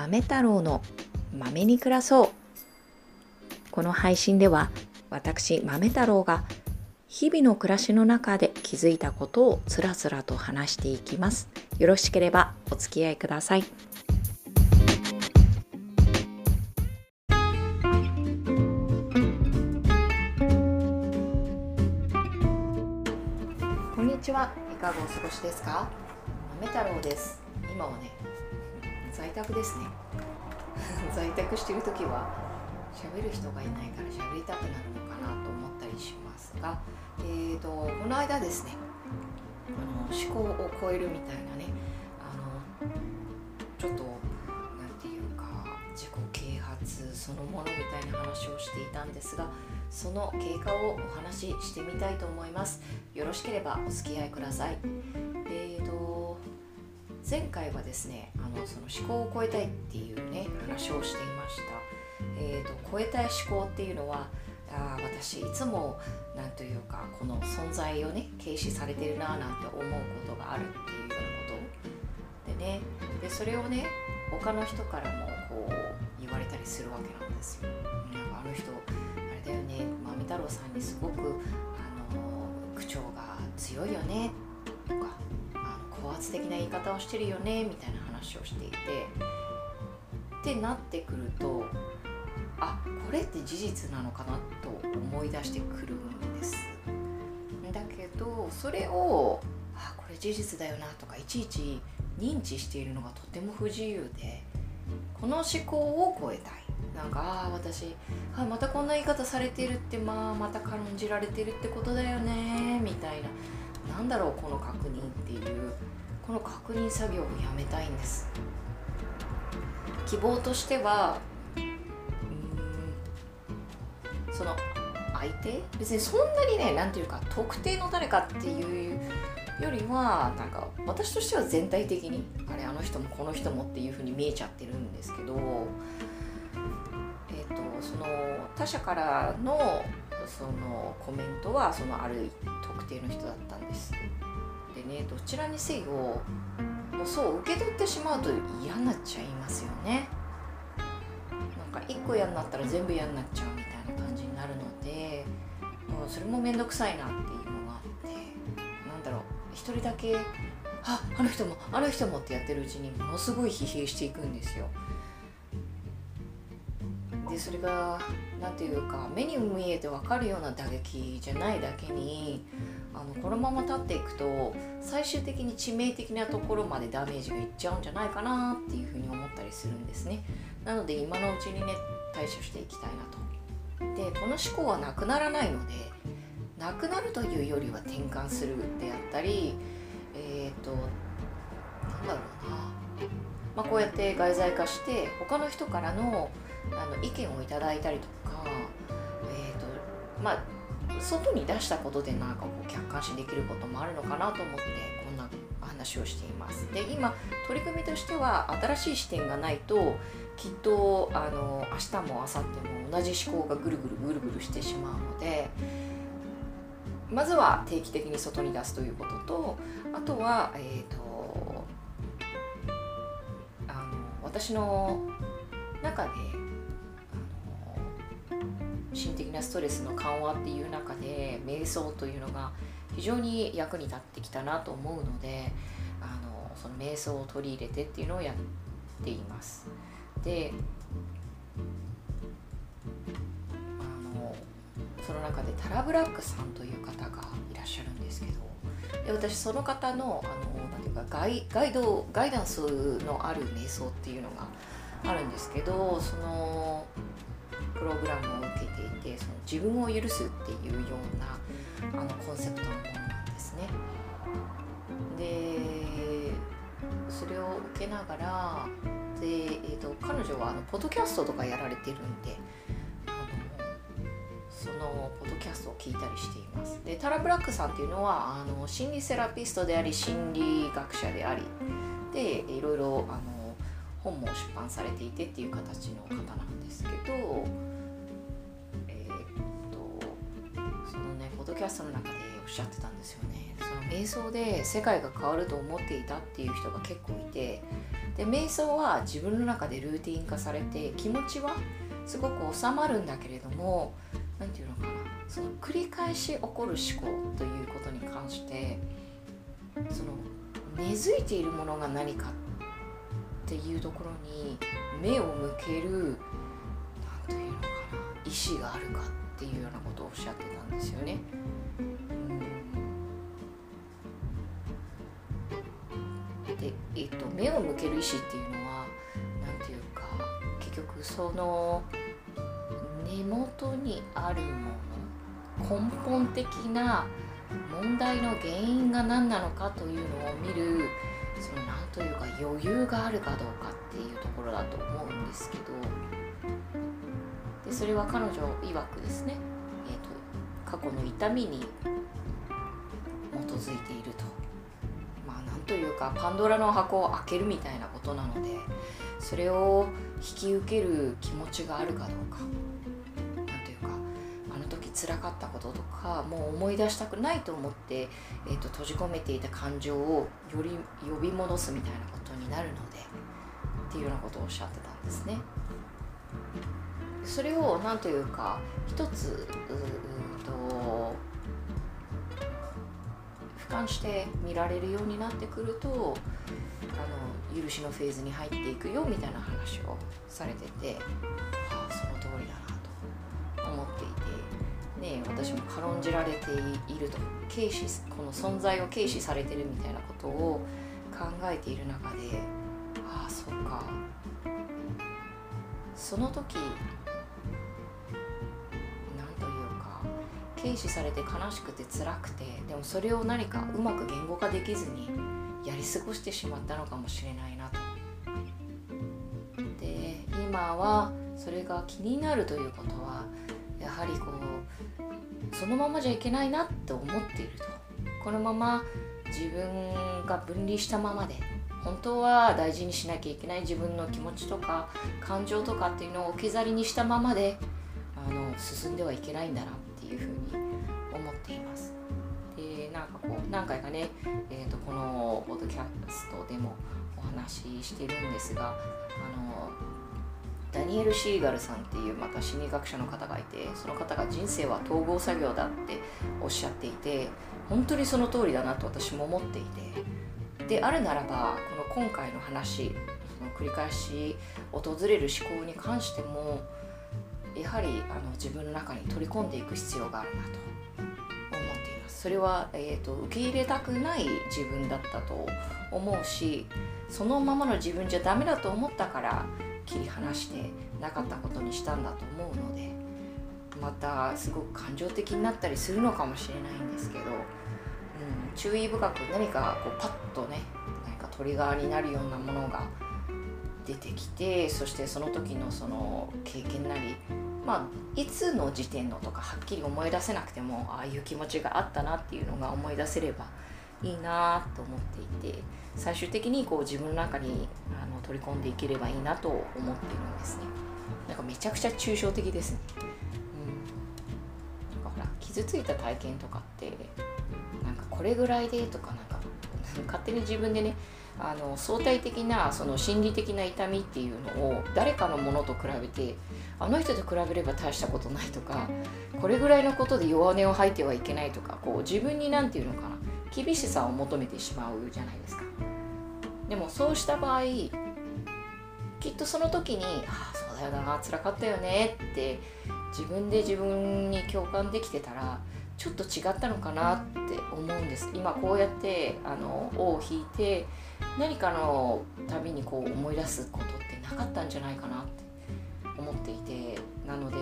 豆太郎の豆に暮らそう。この配信では私豆太郎が日々の暮らしの中で気づいたことをつらつらと話していきます。よろしければお付き合いください。こんにちは。いかがお過ごしですか？豆太郎です。今はね在宅ですね。在宅してる時は喋る人がいないから喋りたくなるのかなと思ったりしますが、えーと、この間ですねあの思考を超えるみたいなねあのちょっと何て言うか自己啓発そのものみたいな話をしていたんですがその経過をお話ししてみたいと思います。よろしければお付き合いください。えー前回はですねあのその思考を超えたいっていうね話をしていました、えーと、超えたい思考っていうのはあ私いつも何というかこの存在をね軽視されてるななんて思うことがあるっていうようなことでね。でそれをね他の人からもこう言われたりするわけなんですよ。なんかあの人あれだよね。豆太郎さんにすごくあの口調が強いよね。圧的な言い方をしてるよねみたいな話をしていて。ってなってくるとあこれって事実なのかなと思い出してくるんです。だけどそれをあこれ事実だよなとかいちいち認知しているのがとても不自由でこの思考を超えたい。なんかああ私あまたこんな言い方されてるってまあまた軽んじられてるってことだよねみたいな。なんだろうこの確認っていう。この確認作業をやめたいんです。希望としてはうんその相手？別にそんなにね何ていうか特定の誰かっていうよりはなんか私としては全体的にあれあの人もこの人もっていうふうに見えちゃってるんですけどえっ、ー、とその他者からのそのコメントはそのある特定の人だったんです。でねどちらにせよもうそう受け取ってしまうと嫌になっちゃいますよね。なんか1個嫌になったら全部嫌になっちゃうみたいな感じになるのでもうそれも面倒くさいなっていうのがあってなんだろう一人だけああの人もあの人もってやってるうちにものすごい疲弊していくんですよ。それが何ていうか目に見えて分かるような打撃じゃないだけにあのこのまま立っていくと最終的に致命的なところまでダメージがいっちゃうんじゃないかなっていうふうに思ったりするんですね。なので今のうちにね対処していきたいなと。でこの思考はなくならないのでなくなるというよりは転換するであったりえっ、ー、となんだろうな、まあ、こうやって外在化して他の人からのあの意見をいただいたりとかえ、ー、とまあ外に出したことでなんかこう客観視できることもあるのかなと思ってこんな話をしています。で今取り組みとしては新しい視点がないときっとあの明日も明後日も同じ思考がぐるぐるぐるぐるしてしまうのでまずは定期的に外に出すということとあとは、えーと、あの私の中で心的なストレスの緩和っていう中で瞑想というのが非常に役に立ってきたなと思うのであのその瞑想を取り入れてっていうのをやっています。であのその中でタラ・ブラックさんという方がいらっしゃるんですけどで私その方のあのなんていうかガイガイドガイダンスのある瞑想っていうのがあるんですけどそのプログラムを受けていてその自分を許すっていうようなあのコンセプトのものなんですね。でそれを受けながらで、えーと、彼女はあのポッドキャストとかやられてるんでそのポッドキャストを聞いたりしています。でタラ・ブラックさんっていうのはあの心理セラピストであり心理学者でありでいろいろあの本も出版されていてっていう形の方なんですけどキャストの中でおっしゃってたんですよね。その瞑想で世界が変わると思っていたっていう人が結構いて。で瞑想は自分の中でルーティン化されて気持ちはすごく収まるんだけれども何て言うのかな。その繰り返し起こる思考ということに関してその根付いているものが何かっていうところに目を向ける何というのかな意志があるかってていうようなことをおっしゃってたんですよね。で、えっと、目を向ける意志っていうのは何ていうか結局その根元にあるもの根本的な問題の原因が何なのかというのを見るその何というか余裕があるかどうかっていうところだと思うんですけどでそれは彼女曰くですね、えーと、過去の痛みに基づいているとまあ何というかパンドラの箱を開けるみたいなことなのでそれを引き受ける気持ちがあるかどうか何というかあの時辛かったこととかもう思い出したくないと思って、えーと、閉じ込めていた感情をより呼び戻すみたいなことになるのでっていうようなことをおっしゃってたんですね。それを何というか一つうと俯瞰して見られるようになってくるとあの許しのフェーズに入っていくよみたいな話をされてて、はあ、その通りだなと思っていて、ね、私も軽んじられていると軽視この存在を軽視されてるみたいなことを考えている中でああそっか。その時軽視されて悲しくて辛くてでもそれを何かうまく言語化できずにやり過ごしてしまったのかもしれないなと。で今はそれが気になるということはやはりこうそのままじゃいけないなって思っているとこのまま自分が分離したままで本当は大事にしなきゃいけない自分の気持ちとか感情とかっていうのを置き去りにしたままであの進んではいけないんだないうふうに思っています。でなんかこう何回かね、えーと、このポッドキャストでもお話ししてるんですがあのダニエル・シーガルさんっていうまた心理学者の方がいてその方が人生は統合作業だっておっしゃっていて本当にその通りだなと私も思っていてであるならばこの今回の話その繰り返し訪れる思考に関してもやはりあの自分の中に取り込んでいく必要があるなと思っています。それは、えーと、受け入れたくない自分だったと思うしそのままの自分じゃダメだと思ったから切り離してなかったことにしたんだと思うのでまたすごく感情的になったりするのかもしれないんですけど、うん、注意深く何かこうパッとね何かトリガーになるようなものが出てきてそしてその時のその経験なりまあいつの時点のとかはっきり思い出せなくてもああいう気持ちがあったなっていうのが思い出せればいいなと思っていて最終的にこう自分の中にあの取り込んでいければいいなと思っているんですね。なんかめちゃくちゃ抽象的ですね。うん、なんかほら傷ついた体験とかってなんかこれぐらいでとかなんか勝手に自分でねあの相対的なその心理的な痛みっていうのを誰かのものと比べてあの人と比べれば大したことないとかこれぐらいのことで弱音を吐いてはいけないとかこう自分に何て言うのかな厳しさを求めてしまうじゃないですか。でもそうした場合きっとその時に「ああそうだよな辛かったよね」って自分で自分に共感できてたらちょっと違ったのかなって思うんです。今こうやってあの尾を引いて何かのたびにこう思い出すことってなかったんじゃないかなって思っていて。なので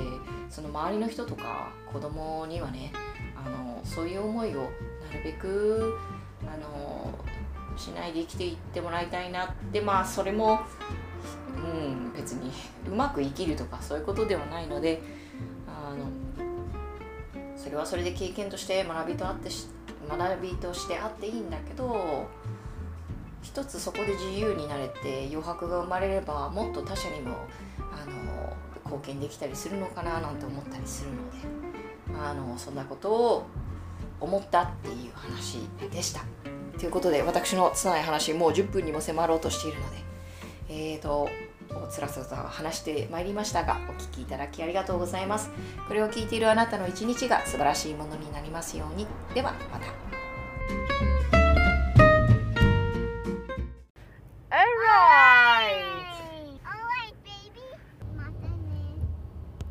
その周りの人とか子供にはねあのそういう思いをなるべくあのしないで生きていってもらいたいなってまあそれも、うん、別にうまく生きるとかそういうことではないのでそれはそれで経験として学びとあって学びとしてあっていいんだけど一つそこで自由になれて余白が生まれればもっと他者にもあの貢献できたりするのかななんて思ったりするのであのそんなことを思ったっていう話でした。ということで私の拙い話もう10分にも迫ろうとしているので、えーとをつらつらと話してまいりましたがお聞きいただきありがとうございます。これを聞いているあなたの一日が素晴らしいものになりますように。ではまた。